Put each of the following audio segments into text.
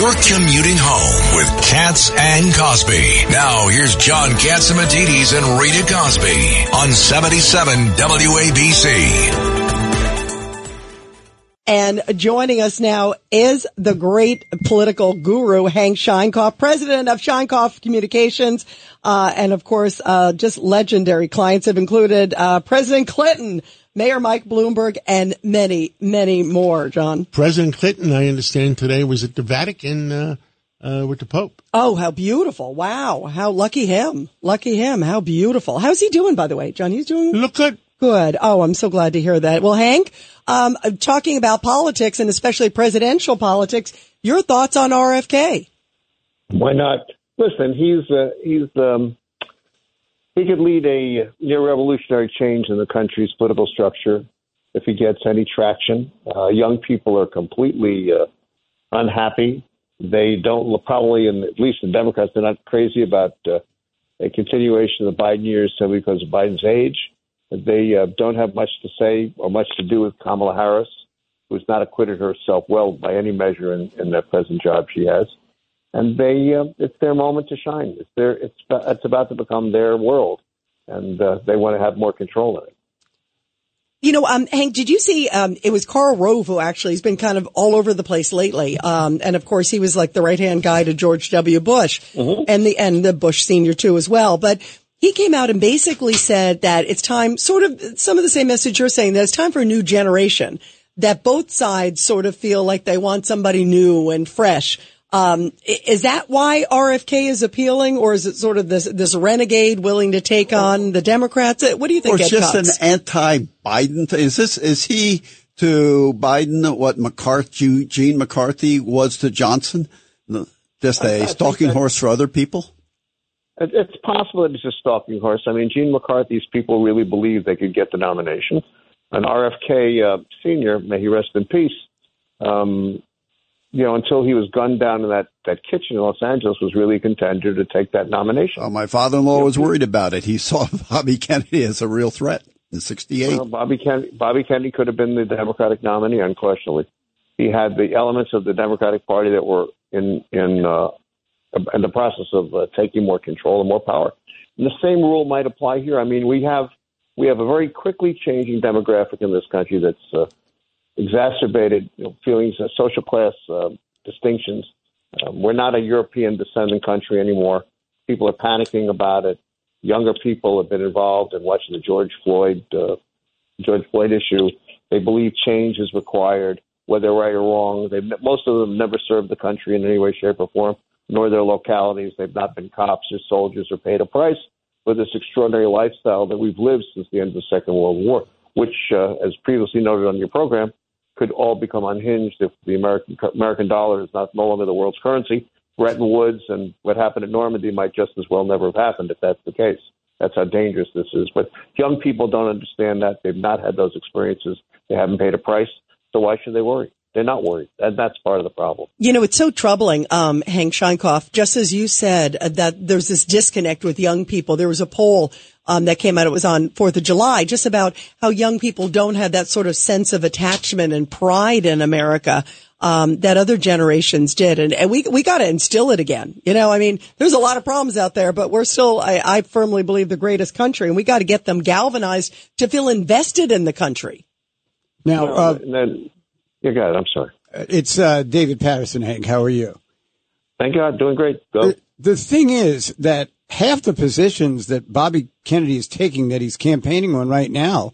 You're commuting home with Cats and Cosby. Now here's John Catsimatidis and Rita Cosby on 77 WABC. And joining us now is the great political guru, Hank Sheinkopf, president of Sheinkopf Communications. Uh, and of course, uh, just legendary clients have included, uh, President Clinton, Mayor Mike Bloomberg, and many, many more, John. President Clinton, I understand today was at the Vatican, uh, uh, with the Pope. Oh, how beautiful. Wow. How lucky him. Lucky him. How beautiful. How's he doing, by the way, John? He's doing Look good. Good. Oh, I'm so glad to hear that. Well, Hank, um, talking about politics and especially presidential politics, your thoughts on RFK? Why not? Listen, he's uh, he's um, he could lead a near revolutionary change in the country's political structure if he gets any traction. Uh, young people are completely uh, unhappy. They don't probably, and at least the Democrats, they're not crazy about uh, a continuation of the Biden years simply because of Biden's age. They uh, don't have much to say or much to do with Kamala Harris, who's not acquitted herself well by any measure in, in the present job she has. And they, uh, it's their moment to shine. It's their, it's, it's about to become their world, and uh, they want to have more control in it. You know, um, Hank, did you see, um, it was Karl Rove who actually has been kind of all over the place lately. Um, and of course he was like the right hand guy to George W. Bush mm-hmm. and the, and the Bush senior too as well. But he came out and basically said that it's time, sort of some of the same message you're saying, that it's time for a new generation, that both sides sort of feel like they want somebody new and fresh. Um, is that why RFK is appealing, or is it sort of this this renegade willing to take on the Democrats? What do you think? Or just an anti-Biden? Is this is he to Biden what McCarthy, Gene McCarthy was to Johnson? Just a stalking horse for other people? It's possible that it's a stalking horse. I mean, Gene McCarthy's people really believe they could get the nomination. And RFK uh, Sr., may he rest in peace, um, you know, until he was gunned down in that, that kitchen in Los Angeles, was really a contender to take that nomination. my father-in-law was worried about it. He saw Bobby Kennedy as a real threat in '68. Well, Bobby Kennedy, Bobby Kennedy could have been the Democratic nominee, unquestionably. He had the elements of the Democratic Party that were in in uh, in the process of uh, taking more control and more power. And the same rule might apply here. I mean, we have we have a very quickly changing demographic in this country that's uh, exacerbated you know, feelings of social class uh, distinctions. Um, we're not a European descendant country anymore. People are panicking about it. Younger people have been involved in watching the George Floyd uh, George Floyd issue. They believe change is required, whether right or wrong. They most of them never served the country in any way, shape, or form nor their localities. They've not been cops or soldiers or paid a price for this extraordinary lifestyle that we've lived since the end of the Second World War, which, uh, as previously noted on your program, could all become unhinged if the American American dollar is not no longer the world's currency. Bretton Woods and what happened at Normandy might just as well never have happened if that's the case. That's how dangerous this is. But young people don't understand that. They've not had those experiences. They haven't paid a price. So why should they worry? They're not worried. And that's part of the problem. You know, it's so troubling, um, Hank Sheinkopf, just as you said, uh, that there's this disconnect with young people. There was a poll, um, that came out. It was on 4th of July, just about how young people don't have that sort of sense of attachment and pride in America. Um, that other generations did. And, and we, we got to instill it again. You know, I mean, there's a lot of problems out there, but we're still, I, I firmly believe the greatest country and we got to get them galvanized to feel invested in the country. Now, uh, then, yeah, go ahead. I'm sorry. Uh, it's uh, David Paterson, Hank. How are you? Thank God. Doing great. Go. The, the thing is that half the positions that Bobby Kennedy is taking, that he's campaigning on right now,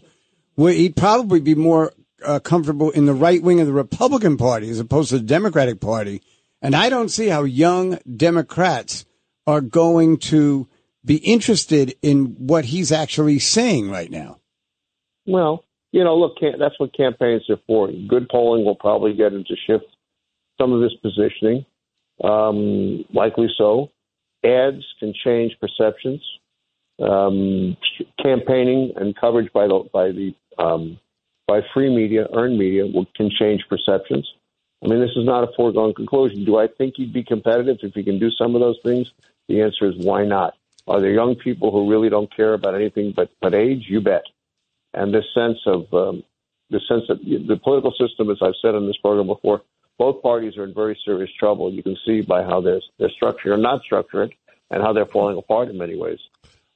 where he'd probably be more uh, comfortable in the right wing of the Republican Party as opposed to the Democratic Party. And I don't see how young Democrats are going to be interested in what he's actually saying right now. Well, you know, look, that's what campaigns are for. Good polling will probably get him to shift some of his positioning, um, likely so. Ads can change perceptions. Um, campaigning and coverage by the by the um, by free media, earned media, will, can change perceptions. I mean, this is not a foregone conclusion. Do I think he'd be competitive if he can do some of those things? The answer is why not? Are there young people who really don't care about anything but, but age? You bet and this sense of um, the sense that the political system, as I've said on this program before, both parties are in very serious trouble. You can see by how they're, they're structured or not structured and how they're falling apart in many ways.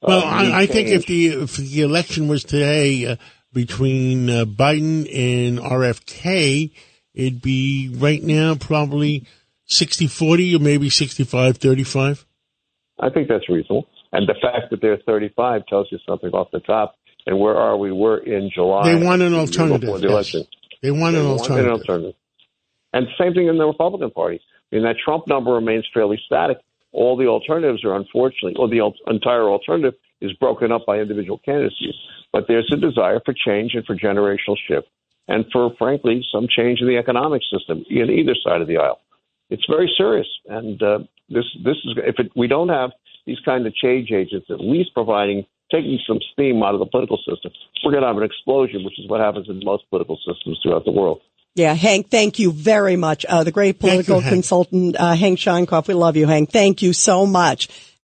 Well, Uh, I, I think if the if the election was today uh, between uh, Biden and RFK, it'd be right now probably 60-40 or maybe 65-35. I think that's reasonable. And the fact that they're 35 tells you something off the top. And where are we? We're in July. They want an alternative. Before the yes. election. They want They an want alternative. an alternative. And same thing in the Republican Party. I mean, that Trump number remains fairly static. All the alternatives are unfortunately, or the al- entire alternative is broken up by individual candidacies. But there's a desire for change and for generational shift, and for frankly some change in the economic system in either side of the aisle. It's very serious, and uh, this this is if it, we don't have these kind of change agents, at least providing taking some steam out of the political system, we're going to have an explosion, which is what happens in most political systems throughout the world. Yeah, Hank, thank you very much. Uh, the great Thank you, political Hank. consultant, uh, Hank Sheinkopf. We love you, Hank. Thank you so much.